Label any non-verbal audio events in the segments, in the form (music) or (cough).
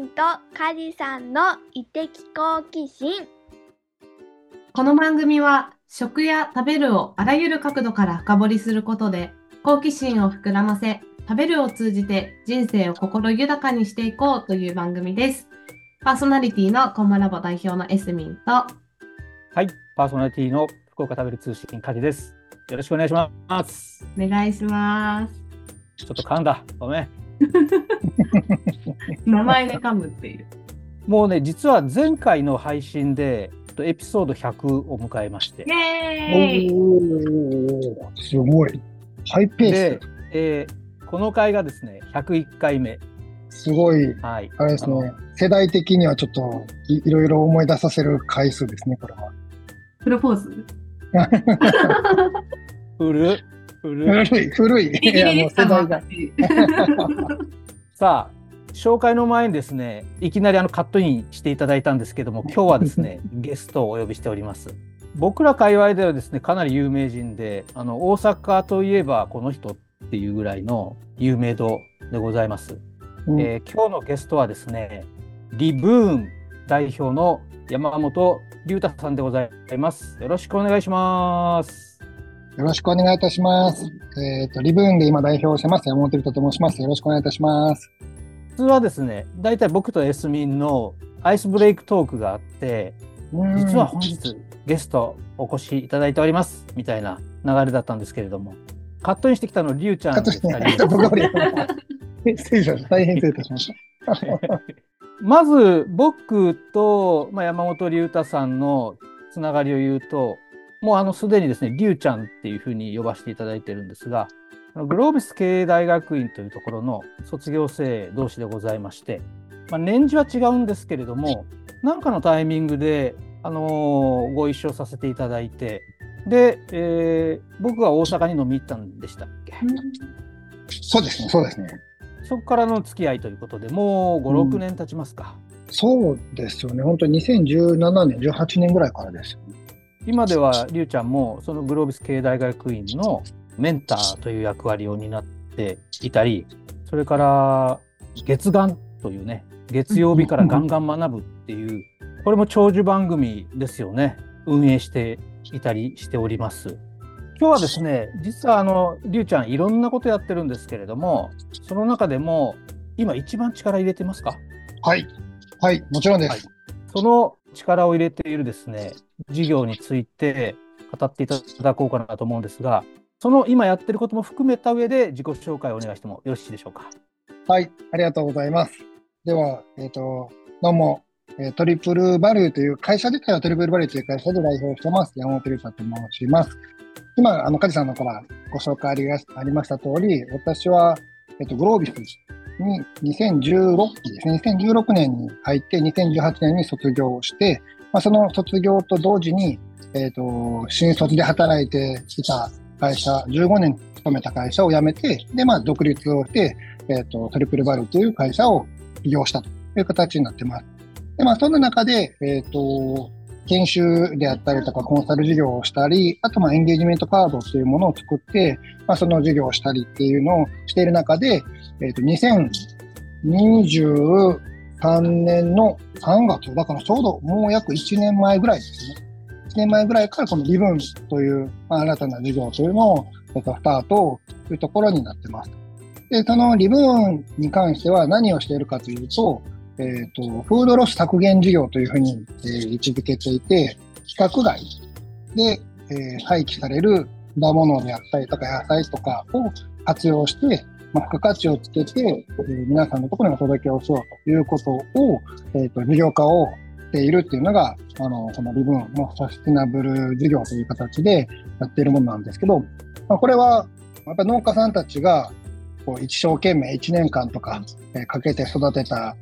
ンとカジさんの異的好奇心。この番組は食や食べるをあらゆる角度から深掘りすることで好奇心を膨らませ食べるを通じて人生を心豊かにしていこうという番組です。パーソナリティのコンマラボ代表のエスミンとはい、パーソナリティの福岡食べる通信カジです。よろしくお願いします。お願いします。ちょっと噛んだ。ごめん。名前で噛むっていう。もうね、実は前回の配信でエピソード100を迎えましてイ。エーイおお、すごい。ハイペーで、えーこの回がですね、101回目。ス。すごい。はい。あれですね。世代的にはちょっといいろいろ思い出させる回数ですね、これは。プロポーズ？(laughs) 古い古い。古い、古い。(laughs) いや、もう世代が。(laughs) さあ、紹介の前にですね、いきなりあのカットインしていただいたんですけども、今日はですね、(laughs) ゲストをお呼びしております。僕ら界隈ではですね、かなり有名人で、あの、大阪といえばこの人っていうぐらいの有名度でございます。うんえー今日のゲストはですね、リブーン代表の山本龍太さんでございます。よろしくお願いします。よろしくお願いいたします。えっ、と、リブーンで今代表をしてます。山本龍太と申します。よろしくお願いいたします。普通はですね、大体僕とエスミンのアイスブレイクトークがあって、うん実は本日ゲストお越しいただいておりますみたいな流れだったんですけれどもカットインしてきたのりゅうちゃんでカットして二人僕より失礼しました。大変失礼いたしました。(laughs) まず僕と、まあ、山本龍太さんのつながりを言うともうあのすでにですねりゅうちゃんっていうふうに呼ばせていただいてるんですがグロービス経営大学院というところの卒業生同士でございまして、まあ、年次は違うんですけれども何かのタイミングで、あのーご一緒させていただいてで、えー僕が大阪に飲み行ったんでしたっけ？そうですね、そうですね。そこからの付き合いということでもう56年経ちますか。そうですよね。本当に2017年、18年ぐらいからですよね。今ではりゅうちゃんもそのグロービス経営大学院のメンターという役割を担っていたりそれから月眼というね月曜日からガンガン学ぶっていうこれも長寿番組ですよね運営していたりしております今日はですね実はあのりゅうちゃんいろんなことやってるんですけれどもその中でも今一番力入れてますか？はい。はい、もちろんです。はいその力を入れているですね、事業について語っていただこうかなと思うんですが、その今やってることも含めた上で自己紹介をお願いしてもよろしいでしょうか？はい、ありがとうございます。では、えっ、と、どうも、えートリプルバリューという会社自体はトリプルバリューという会社で代表してます。山本龍太と申します。今、あの、梶さんのからご紹介ありがありました通り、私は、えっ、と、グロービスに2016期ですね、2016年に入って2018年に卒業して、まあ、その卒業と同時に、えっ、と、新卒で働いていた会社、15年勤めた会社を辞めて、で、まあ、独立をして、えっ、と、トリプルバルという会社を起業したという形になってます。で、まあ、そんな中で、えっ、と、研修であったりとか、コンサル事業をしたり、あと、ま、エンゲージメントカードっていうものを作って、まあ、その事業をしたりっていうのをしている中で、えっ、と、2023年の3月、だからちょうどもう約1年前ぐらいですね。1年前ぐらいからこのリブンという、まあ、新たな事業というのを、スタートというところになってます。で、そのリブーンに関しては何をしているかというと、えっ、と、フードロス削減事業というふうに、えー位置づけていて、規格外で、えー廃棄される果物であったりとか野菜とかを活用して、まあ、付加価値をつけて、えー皆さんのところにお届けをしようということを、えっ、と、事業化をしているっていうのが、あの、このリブンのサスティナブル事業という形でやっているものなんですけど、まあ、これは、やっぱ農家さんたちが、こう一生懸命1年間とか、かけて育てた、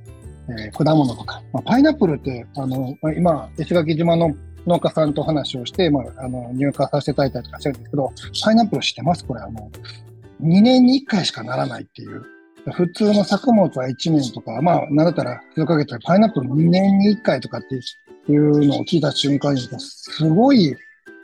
えー果物とか、まあ、パイナップルって、あの、まあ今、石垣島の農家さんと話をして、まあ、あの、入荷させていただいたりとかしてるんですけど、パイナップル知ってます？これ、あの、2年に1回しかならないっていう。普通の作物は1年とか、まあ、なんだったら数ヶ月でパイナップル2年に1回とかっていうのを聞いた瞬間に、すごい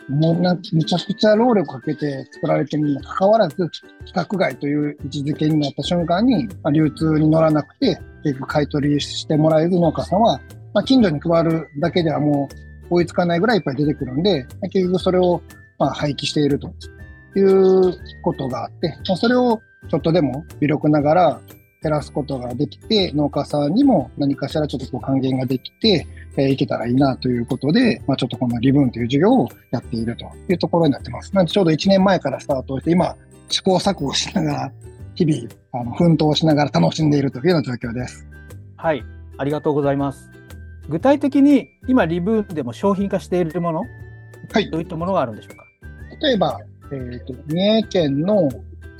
もうな、めちゃくちゃ労力かけて作られてるにもかかわらず、規格外という位置づけになった瞬間に、まあ、流通に乗らなくて、結局買い取りしてもらえず農家さんは、まあ、近所に配るだけではもう追いつかないぐらいいっぱい出てくるんで、結局それをまあ廃棄しているということがあって、まあ、それをちょっとでも微力ながら減らすことができて、農家さんにも何かしらちょっとこう還元ができて、えーいけたらいいなということで、まあ、ちょっとこのリブーンという授業をやっているというところになってます。なんでちょうど1年前からスタートして、今、試行錯誤しながら、日々、あの奮闘しながら楽しんでいるというような状況です。はい、ありがとうございます。具体的に今リブーンでも商品化しているもの、はいどういったものがあるんでしょうか？例えば、えーと三重県の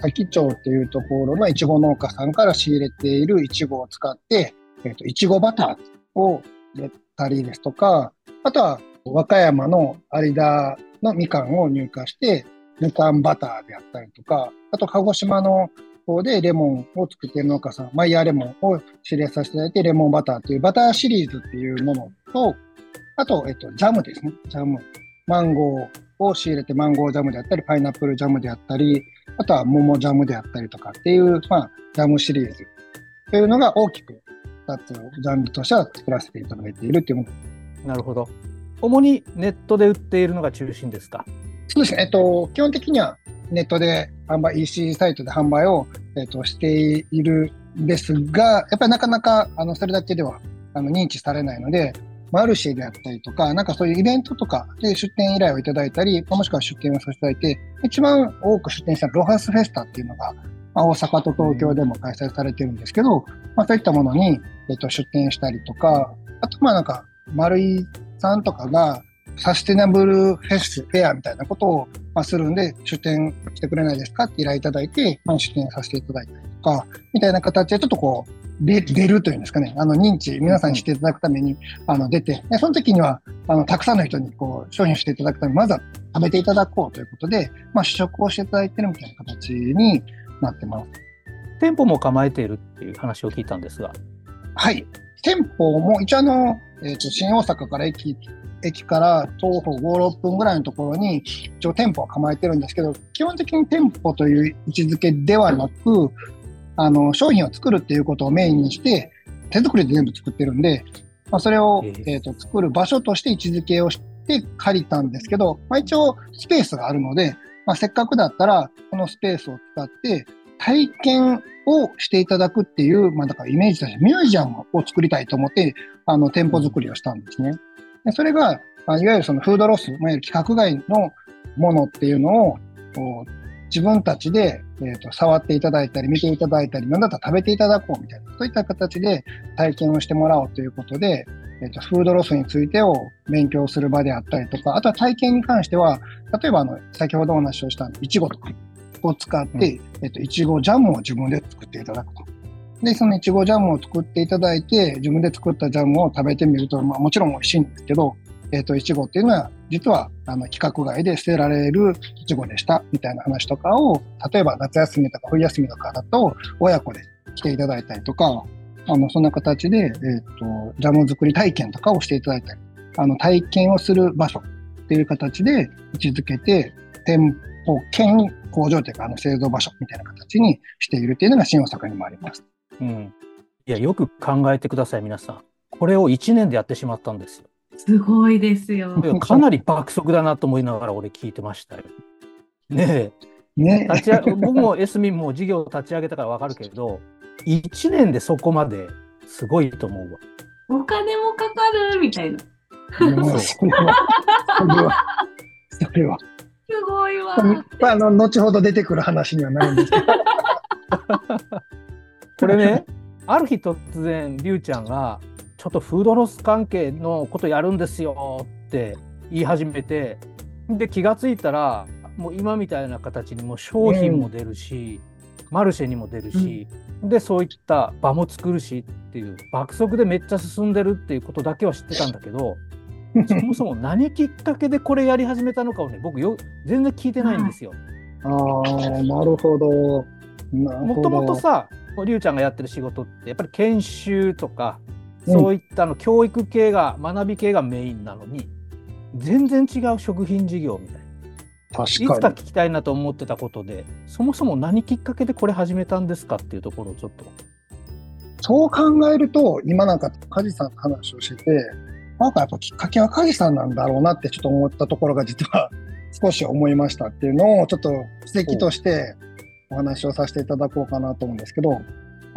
多気町っていうところのいちご農家さんから仕入れているいちごを使って、えーといちごバターを入れたりですとか、あとは和歌山の有田のみかんを入荷して、みかんバターであったりとか、あと鹿児島の方でレモンを作っている農家さん、マイヤーレモンを知り合いさせていただいて、レモンバターというバターシリーズっていうものと、あと、えっと、ジャムですね。ジャム。マンゴーを仕入れてマンゴージャムであったり、パイナップルジャムであったり、あとは桃ジャムであったりとかっていう、まあ、ジャムシリーズというのが大きく2つのジャンルとしては作らせていただいているっていうもの。なるほど。主にネットで売っているのが中心ですか？そうですね。えっと、基本的にはネットで販売、EC サイトで販売を、えっと、しているんですが、やっぱりなかなか、あの、それだけでは、あの、認知されないので、マルシェであったりとか、なんかそういうイベントとかで出店依頼をいただいたり、もしくは出店をさせていただいて、一番多く出店したロハスフェスタっていうのが、まあ、大阪と東京でも開催されてるんですけど、まあそういったものに、えっと、出店したりとか、あとまあなんか、丸井さんとかが、サステナブルフェス、フェアみたいなことを、まあ、するんで、出店してくれないですかって依頼いただいて、まあ、出店させていただいたりとか、みたいな形でちょっとこう、出るというんですかね、あの認知、皆さんにしていただくためにあの出て、でその時にはあのたくさんの人にこう商品をしていただくために、まずは食べていただこうということで、まあ、試食をしていただいてるみたいな形になってます。店舗も構えているっていう話を聞いたんですが。はい。店舗も一応あの、えっ、と、新大阪から駅、駅から徒歩5、6分ぐらいのところに一応店舗は構えてるんですけど、基本的に店舗という位置づけではなく、あの、商品を作るっていうことをメインにして、手作りで全部作ってるんで、まあ、それを、えええっ、と、作る場所として位置づけをして借りたんですけど、まあ、一応スペースがあるので、まあ、せっかくだったら、このスペースを使って、体験をしていただくっていう、まあ、だからイメージとしてミュージアムを作りたいと思って、あの、店舗作りをしたんですね。でそれが、あいわゆるそのフードロス、いわゆる規格外のものっていうのを、自分たちで、えー、と触っていただいたり、見ていただいたり、なんだったら食べていただこうみたいな、そういった形で体験をしてもらおうということで、えー、とフードロスについてを勉強する場であったりとか、あとは体験に関しては、例えばあの先ほどお話をしたいちごとかを使って、えっといちごジャムを自分で作っていただくと。で、そのいちごジャムを作っていただいて、自分で作ったジャムを食べてみると、まあ、もちろん美味しいんですけど、えっといちごっていうのは、実はあの規格外で捨てられるいちごでしたみたいな話とかを、例えば夏休みとか冬休みとかだと、親子で来ていただいたりとか、あのそんな形で、えっとジャム作り体験とかをしていただいたり、あの体験をする場所っていう形で位置づけて、店舗兼工場というかあの製造場所みたいな形にしているっていうのが新大阪にもあります。うん。いや、よく考えてください、皆さん。これを1年でやってしまったんですよ。すごいですよかなり爆速だなと思いながら俺聞いてましたよ。ねねえ、立ち上僕もエスミンも事業を立ち上げたからわかるけど、1年でそこまですごいと思うわ。お金もかかるみたいな。それは、それは。すごいわ。まあ、あの、後ほど出てくる話にはなるんですけど。(laughs) これね、ある日突然、りゅうちゃんが、ちょっとフードロス関係のことやるんですよって言い始めて、で、気がついたら、もう今みたいな形にもう商品も出るし、マルシェにも出るし、で、そういった場も作るしっていう、爆速でめっちゃ進んでるっていうことだけは知ってたんだけど、(laughs) そもそも何きっかけでこれやり始めたのかをね、僕よ、全然聞いてないんですよ。ああ、なるほど。もともとさ、りゅうちゃんがやってる仕事って、やっぱり研修とか、うんそういったの教育系が、学び系がメインなのに、全然違う食品事業みたいな。いつか。聞きたいなと思ってたことで、そもそも何きっかけでこれ始めたんですかっていうところをちょっと。そう考えると、今なんか梶さんの話をしてて、なんかやっぱきっかけは梶さんなんだろうなってちょっと思ったところが実は (laughs) 少し思いましたっていうのをちょっと指摘としてお話をさせていただこうかなと思うんですけど、ま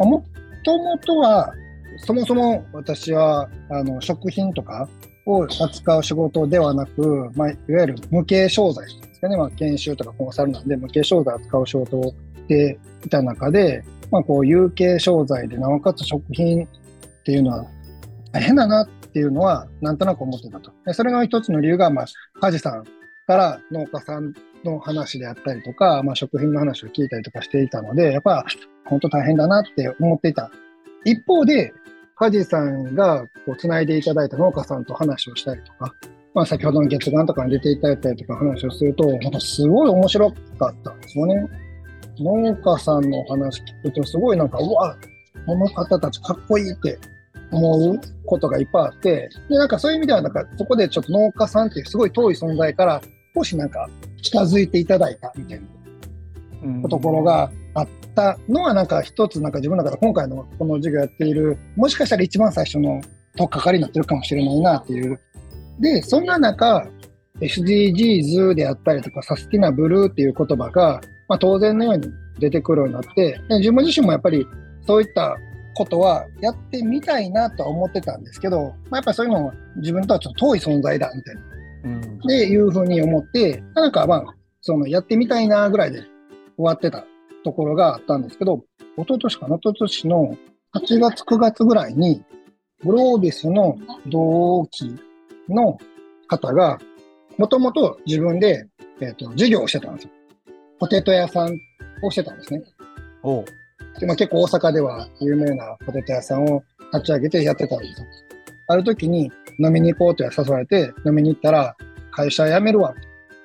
あもともとは、そもそも私はあの食品とかを扱う仕事ではなく、まあ、いわゆる無形商材ですかね、まあ、研修とかコンサルなんで無形商材を扱う仕事をしていた中で、まあ、こう有形商材でなおかつ食品っていうのは大変だなっていうのはなんとなく思ってたと。でそれの一つの理由が、まあ、梶さんから農家さんの話であったりとか、まあ、食品の話を聞いたりとかしていたので、やっぱ本当大変だなって思っていた。一方で、梶さんがこう繋いでいただいた農家さんと話をしたりとか、まあ、先ほどの月眼とかに出ていただいたりとか話をすると、なんかすごい面白かったんですよね。農家さんの話聞くと、すごいなんか、うわ、この方たちかっこいいって思うことがいっぱいあって、で、なんかそういう意味では、なんかそこでちょっと農家さんっていうすごい遠い存在から、少しなんか近づいていただいたみたいなところがあったのは、なんか一つ、なんか自分の中で今回のこの授業やっている、もしかしたら一番最初のとっかかりになってるかもしれないなっていう。で、そんな中、SDGs であったりとか、サスティナブルっていう言葉が、まあ当然のように出てくるようになって、で自分自身もやっぱりそういったことはやってみたいなとは思ってたんですけど、まあ、やっぱりそういうのは自分とはちょっと遠い存在だみたいな。うんで、いうふうに思って、なんかまあ、そのやってみたいなぐらいで終わってたところがあったんですけど、一昨年かな、一昨年の8月、9月ぐらいに、グロービスの同期の方が、もともと自分で、えっ、と、授業をしてたんですよ。ポテト屋さんをしてたんですね。おうでまあ、結構大阪では有名なポテト屋さんを立ち上げてやってたんですよ。ある時に飲みに行こうと誘われて飲みに行ったら会社辞めるわ。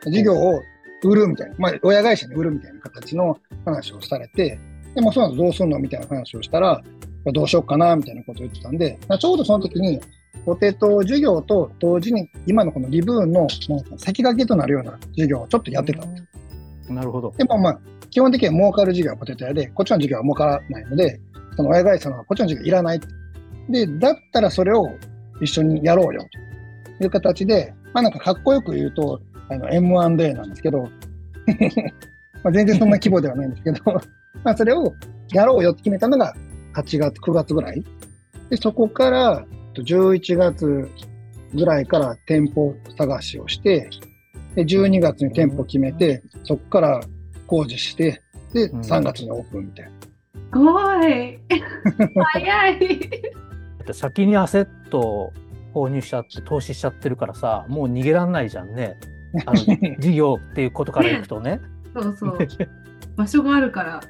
事業を売るみたいな、まあ親会社に売るみたいな形の話をされて、でもそうなのどうすんのみたいな話をしたら、どうしようかなみたいなことを言ってたんで、まあちょうどその時にポテト事業と同時に今のこのリブーンの先駆けとなるような事業をちょっとやってたんですよなるほど。でもまあ、基本的には儲かる事業はポテト屋で、こっちの事業は儲からないので、その親会社のこっちの事業いらない。で、だったらそれを一緒にやろうよという形で、まあなんかかっこよく言うと、あの M&A なんですけど、(laughs) まあ全然そんな規模ではないんですけど、(laughs) まあそれをやろうよって決めたのが8月、9月ぐらい。で、そこから11月ぐらいから店舗探しをして、で、12月に店舗決めて、そこから工事して、で、うん3月にオープンみたいな。すごい。早い。先にアセットを購入しちゃって投資しちゃってるからさもう逃げらんないじゃんねあの事業っていうことからいくとね。そうそう。場所があるから。だか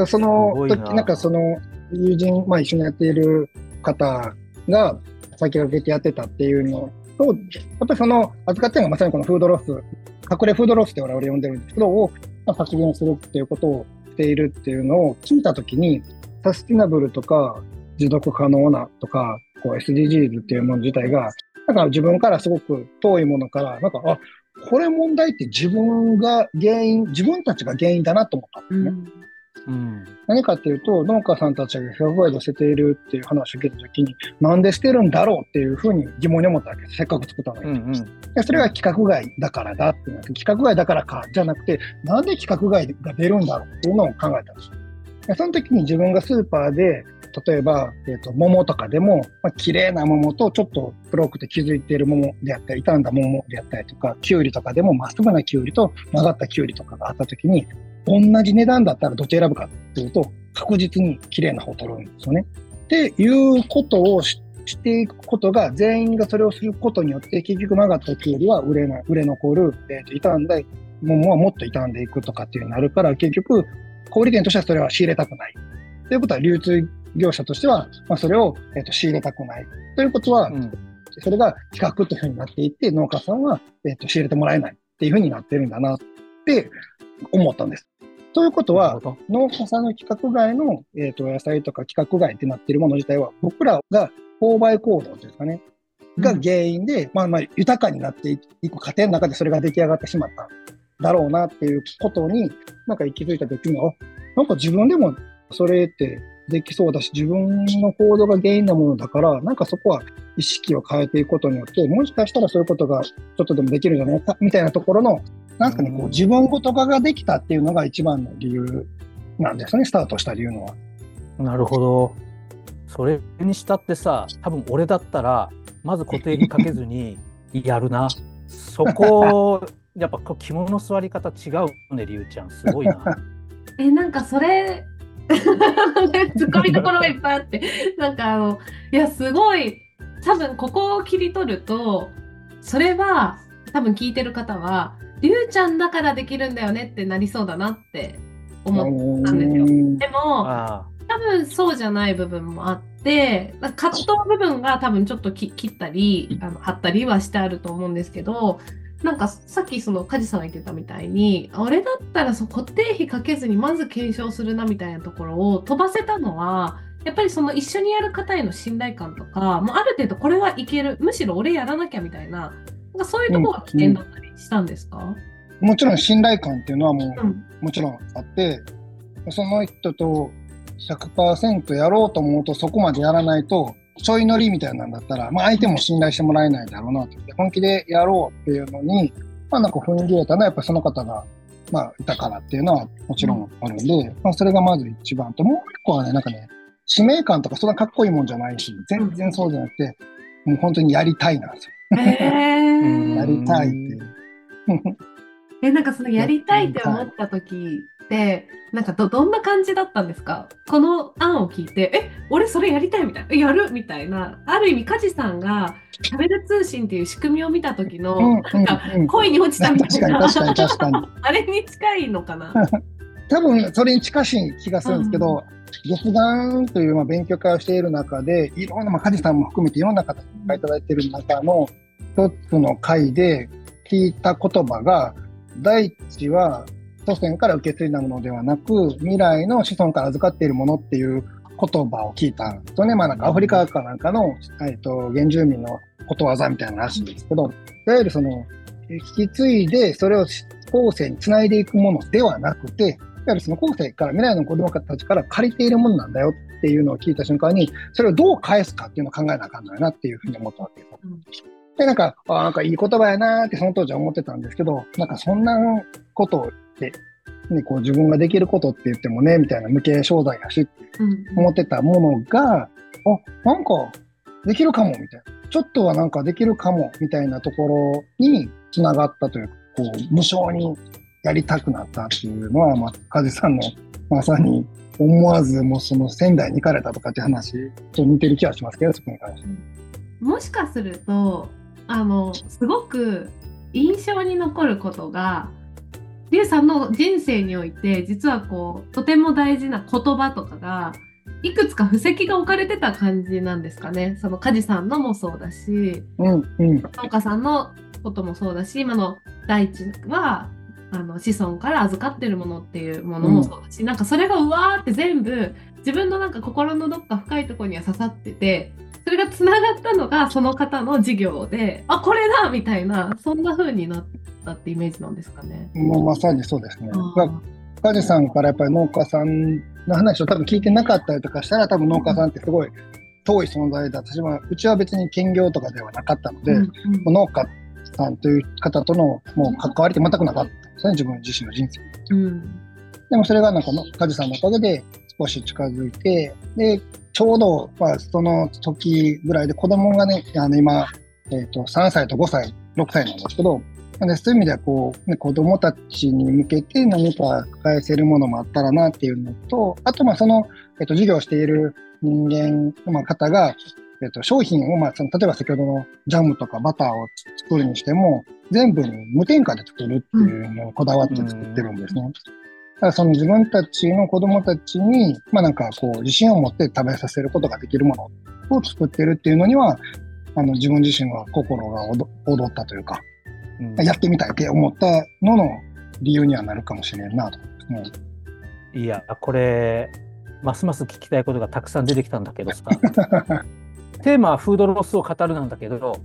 らその時、なんかその友人、まあ一緒にやっている方が先駆けてやってたっていうのと、やっぱりその扱ってるのがまさにこのフードロス、隠れフードロスって我々呼んでるんですけど、をまあ削減するっていうことをしているっていうのを聞いたときに、サスティナブルとか持続可能なとか、こう SDGs っていうもの自体が、なんか自分からすごく遠いものから、なんか、あ、これ問題って自分が原因、自分たちが原因だなと思ったんですね。うん何かっていうと、農家さんたちが100倍で捨てているっていう話を聞いたときに、なんで捨てるんだろうっていうふうに疑問に思ったわけです。せっかく作ったのに。うんうんでそれが規格外だからだってなって、規格外だからか、じゃなくて、なんで規格外が出るんだろうっていうのを考えたんですよ。でその時に自分がスーパーで、例えば、えっ、と、桃とかでも、まあ、綺麗な桃とちょっと黒くて気づいている桃であったり、傷んだ桃であったりとか、キュウリとかでもまっすぐなキュウリと曲がったキュウリとかがあった時に、同じ値段だったらどっち選ぶかっていうと、確実に綺麗な方を取るんですよね。っていうことをししていくことが、全員がそれをすることによって、結局曲がったキュウリは売れない、売れ残る、えーと傷んだ桃はもっと傷んでいくとかっていうになるから、結局、小売店としてはそれは仕入れたくない。ということは、流通業者としては、まあ、それを、えーと仕入れたくない。ということは、うんそれが企画というふうになっていって、農家さんは、えーと仕入れてもらえないっていうふうになってるんだなって思ったんです。ということは農家さんの規格外の、えー、と野菜とか規格外ってなっているもの自体は、僕らが購買行動というかね、が原因で、まあまあ豊かになっていく過程の中でそれが出来上がってしまっただろうなっていうことに、なんか気づいた時に、あ、なんか自分でもそれってできそうだし、自分の行動が原因なものだから、なんかそこは意識を変えていくことによって、もしかしたらそういうことがちょっとでもできるんじゃないか、みたいなところの、なんかね、こう自分ごと化ができたっていうのが一番の理由なんですね、スタートした理由のは。なるほど。それにしたってさ、多分俺だったら、まず固定にかけずに (laughs) やるな。そこ、やっぱこう肝の座り方違うね、りゅうちゃん。すごいな。(laughs) え、なんかそれ、(laughs) ツッコミどころがいっぱいあって、なんかあの、いや、すごい、多分ここを切り取ると、それは、多分聞いてる方は、りゅうちゃんだからできるんだよねってなりそうだなって思ったんですよ。うん。でも、あ多分そうじゃない部分もあって、葛藤部分が多分ちょっとき切ったり、あの貼ったりはしてあると思うんですけど、なんかさっきその梶さんが言ってたみたいに、俺だったらそう固定費かけずにまず検証するなみたいなところを飛ばせたのは、やっぱりその一緒にやる方への信頼感とか、もうある程度これはいける、むしろ俺やらなきゃみたいな、なんかそういうところが起点だったりしたんですか、もちろん信頼感っていうのはもう、うん。もちろんあって、その人と100%やろうと思うとそこまでやらないと、ちょい乗りみたいなんだったら、まあ相手も信頼してもらえないだろうなと。本気でやろうっていうのに、まあなんか踏ん切れたのはやっぱその方が、まあいたからっていうのはもちろんあるんで、まあそれがまず一番と、もう一個はね、なんかね、使命感とかそんなかっこいいもんじゃないし、全然そうじゃなくて、もう本当にやりたいなんですよ。(laughs) やりたいっていう。え、なんかそのやりたいって思った時って、なんかど、どんな感じだったんですか？この案を聞いて、え、俺それやりたいみたいな、えやるみたいな、ある意味、梶さんが食べる通信っていう仕組みを見た時の、恋に落ちたみたいな、確かに確かに確かに。(laughs) あれに近いのかな？(laughs) 多分それに近しい気がするんですけど、月眼というまあ勉強会をしている中で、いろんな、まあ、梶さんも含めていろんな方においただいている中の一つの回で聞いた言葉が、第一は祖先から受け継いだものではなく、未来の子孫から預かっているものっていう言葉を聞いたんですよね。まあなんかアフリカかなんかの、えっと、原住民のことわざみたいならしいんですけど、いわゆるその、引き継いでそれを後世につないでいくものではなくて、いわゆるその後世から未来の子供たちから借りているものなんだよっていうのを聞いた瞬間に、それをどう返すかっていうのを考えなあかんのよなっていうふうに思ったわけですで、なんか、あなんかいい言葉やなーってその当時は思ってたんですけど、なんかそんなことって、ね、こう自分ができることって言ってもね、みたいな無形商材やしってうん思ってたものが、あ、なんかできるかも、みたいな。ちょっとはなんかできるかも、みたいなところに繋がったというか、こう、無償にやりたくなったっていうのは、まあ、梶さんのまさに思わずもうその仙台に行かれたとかって話と似てる気がしますけど、そこに関して。もしかすると、あの、すごく印象に残ることが、リュウさんの人生において、実はこう、とても大事な言葉とかが、いくつか布石が置かれてた感じなんですかね。その梶さんのもそうだし、うん、うん。農家さんのこともそうだし、今の大地は、あの子孫から預かってるものっていうものもそうだし、なんかそれがうわーって全部自分のなんか心のどっか深いところには刺さっててそれがつながったのがその方の事業であこれだみたいなそんな風になったってイメージなんですかね。もうまさにそうですね。あまあ梶さんからやっぱり農家さんの話を多分聞いてなかったりとかしたら、多分農家さんってすごい遠い存在だったし、まあ、うちは別に兼業とかではなかったので、うんうん農家さんという方とのもう関わりって全くなかったんですね、自分自身の人生に。うんでもそれがなんかの梶さんのおかげで少し近づいて、で、ちょうど、まあ、その時ぐらいで子供がね、あの今、えっ、と、3歳と5歳、6歳なんですけど、そういう意味ではこう、ね、子供たちに向けて何か返せるものもあったらなっていうのと、あとその、えっ、と、授業している人間、まあ、方が、えっ、と、商品を、まあ、その例えば先ほどのジャムとかバターを作るにしても、全部無添加で作るっていうのをこだわって作ってるんですね。だからその自分たちの子供たちに、まあなんかこう、自信を持って食べさせることができるものを作ってるっていうのには、あの自分自身は心が踊踊ったというか、うん。やってみたいって思ったのの理由にはなるかもしれんなと思いますね。いや、これ、ますます聞きたいことがたくさん出てきたんだけどさ、(laughs) テーマはフードロスを語るなんだけど、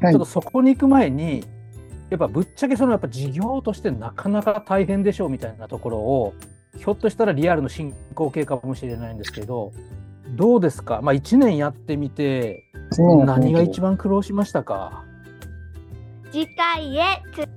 はい。ちょっとそこに行く前に、やっぱぶっちゃけそのやっぱ事業としてなかなか大変でしょうみたいなところを、ひょっとしたらリアルの進行形かもしれないんですけど、どうですか、まあ、1年やってみて、うん何が一番苦労しましたか？次回へつ